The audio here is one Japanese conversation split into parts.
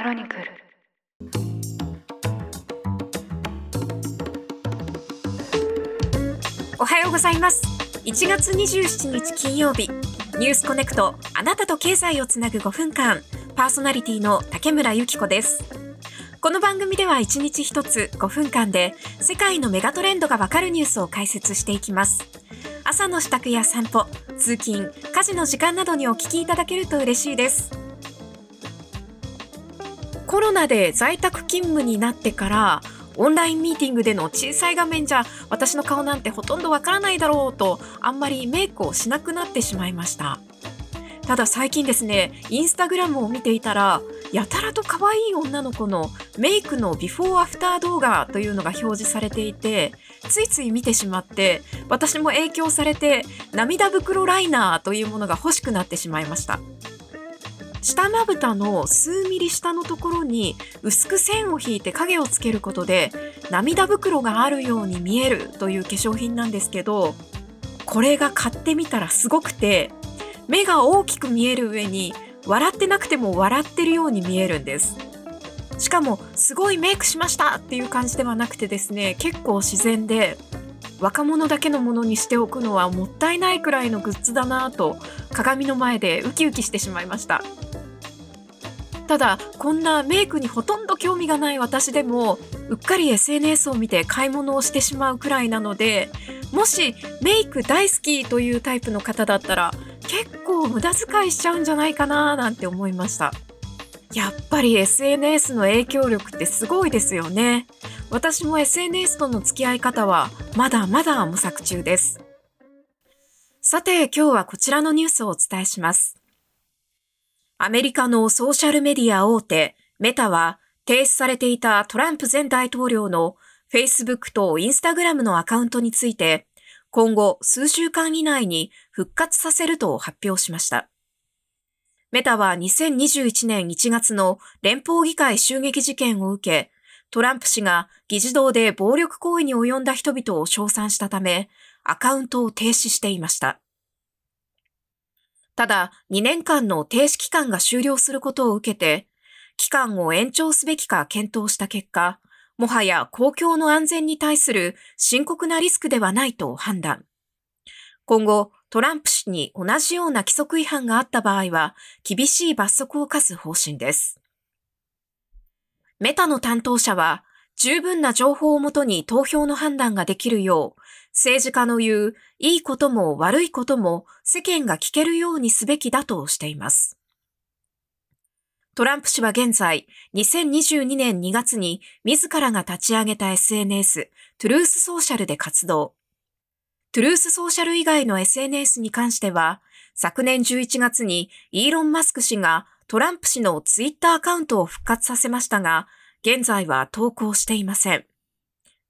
クロニクル。おはようございます。1月27日金曜日。ニュースコネクト。あなたと経済をつなぐ5分間。パーソナリティの竹村由紀子です。この番組では1日1つ5分間で世界のメガトレンドがわかるニュースを解説していきます。朝の支度や散歩通勤家事の時間などにお聞きいただけると嬉しいです。コロナで在宅勤務になってからオンラインミーティングでの小さい画面じゃ私の顔なんてほとんどわからないだろうとあんまりメイクをしなくなってしまいました。ただ最近ですねインスタグラムを見ていたらやたらと可愛い女の子のメイクのビフォーアフター動画というのが表示されていてついつい見てしまって私も影響されて涙袋ライナーというものが欲しくなってしまいました。下まぶたの数ミリ下のところに薄く線を引いて影をつけることで涙袋があるように見えるという化粧品なんですけどこれが買ってみたらすごくて目が大きく見える上に笑ってなくても笑ってるように見えるんです。しかもすごいメイクしましたっていう感じではなくてですね結構自然で若者だけのものにしておくのはもったいないくらいのグッズだなぁと鏡の前でウキウキしてしまいました。ただこんなメイクにほとんど興味がない私でもうっかり SNS を見て買い物をしてしまうくらいなのでもしメイク大好きというタイプの方だったら結構無駄遣いしちゃうんじゃないかななんて思いました。やっぱり SNS の影響力ってすごいですよね。私も SNS との付き合い方はまだまだ模索中です。さて今日はこちらのニュースをお伝えします。アメリカのソーシャルメディア大手メタは停止されていたトランプ前大統領の Facebook と Instagram のアカウントについて今後数週間以内に復活させると発表しました。メタは2021年1月の連邦議会襲撃事件を受け、トランプ氏が議事堂で暴力行為に及んだ人々を称賛したため、アカウントを停止していました。ただ、2年間の停止期間が終了することを受けて、期間を延長すべきか検討した結果、もはや公共の安全に対する深刻なリスクではないと判断。今後、トランプ氏に同じような規則違反があった場合は、厳しい罰則を課す方針です。メタの担当者は、十分な情報をもとに投票の判断ができるよう、政治家の言う、いいことも悪いことも世間が聞けるようにすべきだとしています。トランプ氏は現在、2022年2月に自らが立ち上げた SNS、トゥルースソーシャルで活動。トゥルースソーシャル以外の SNS に関しては、昨年11月にイーロン・マスク氏がトランプ氏のツイッターアカウントを復活させましたが、現在は投稿していません。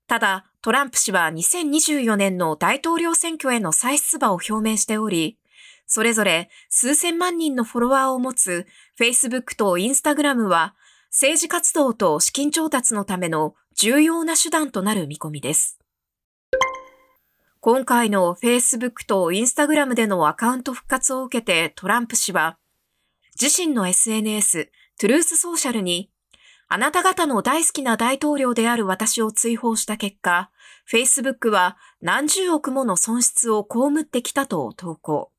ただ、トランプ氏は2024年の大統領選挙への再出馬を表明しており、それぞれ数千万人のフォロワーを持つ Facebook と Instagram は政治活動と資金調達のための重要な手段となる見込みです。今回の Facebook と Instagram でのアカウント復活を受けてトランプ氏は自身の SNS トゥルースソーシャルにあなた方の大好きな大統領である私を追放した結果、Facebook は何十億もの損失を被ってきたと投稿。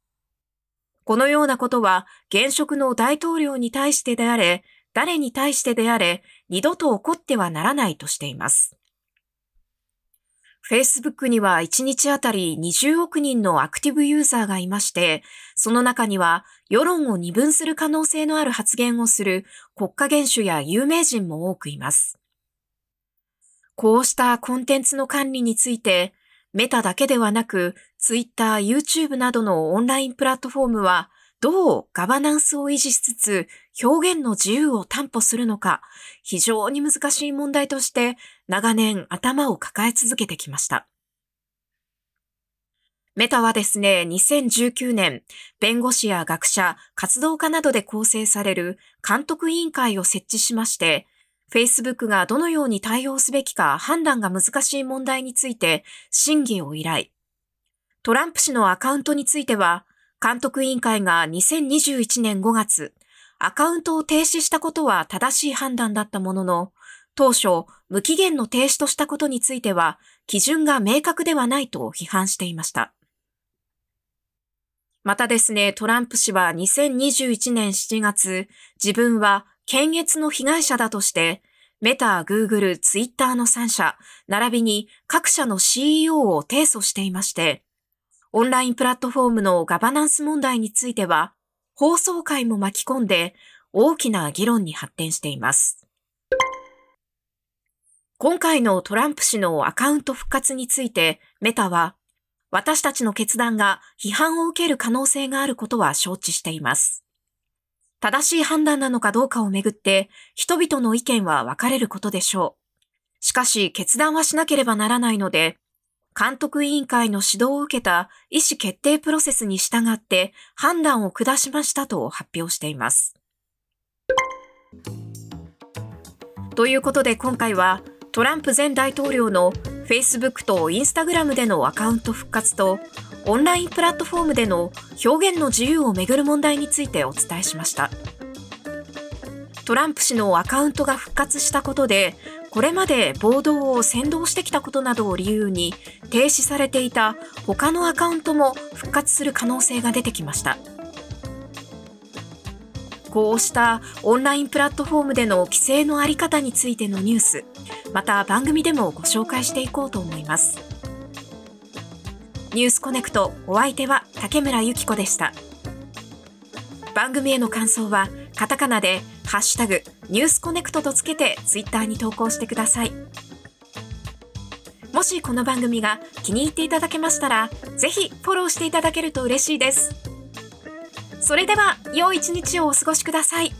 このようなことは現職の大統領に対してであれ、誰に対してであれ、二度と起こってはならないとしています。Facebook には1日あたり20億人のアクティブユーザーがいまして、その中には世論を二分する可能性のある発言をする国家元首や有名人も多くいます。こうしたコンテンツの管理について、メタだけではなく、Twitter、YouTube などのオンラインプラットフォームは、どうガバナンスを維持しつつ表現の自由を担保するのか、非常に難しい問題として長年頭を抱え続けてきました。メタはですね、2019年、弁護士や学者、活動家などで構成される監督委員会を設置しまして、Facebook がどのように対応すべきか判断が難しい問題について審議を依頼。トランプ氏のアカウントについては、監督委員会が2021年5月、アカウントを停止したことは正しい判断だったものの、当初、無期限の停止としたことについては、基準が明確ではないと批判していました。またですね、トランプ氏は2021年7月、自分は検閲の被害者だとして、メタ、グーグル、ツイッターの3社、並びに各社の CEO を提訴していまして、オンラインプラットフォームのガバナンス問題については、放送会も巻き込んで大きな議論に発展しています。今回のトランプ氏のアカウント復活についてメタは私たちの決断が批判を受ける可能性があることは承知しています。正しい判断なのかどうかをめぐって人々の意見は分かれることでしょう。しかし決断はしなければならないので、監督委員会の指導を受けた意思決定プロセスに従って判断を下しましたと発表しています。ということで今回はトランプ前大統領の Facebook と Instagram でのアカウント復活とオンラインプラットフォームでの表現の自由をめぐる問題についてお伝えしましたトランプ氏のアカウントが復活したことでこれまで暴動を扇動してきたことなどを理由に停止されていた他のアカウントも復活する可能性が出てきました。こうしたオンラインプラットフォームでの規制のあり方についてのニュースまた番組でもご紹介していこうと思います。ニュースコネクトお相手は竹村由紀子でした。番組への感想はカタカナでハッシュタグニュースコネクトとつけてツイッターに投稿してください。もしこの番組が気に入っていただけましたらぜひフォローしていただけると嬉しいです。それでは良い一日をお過ごしください。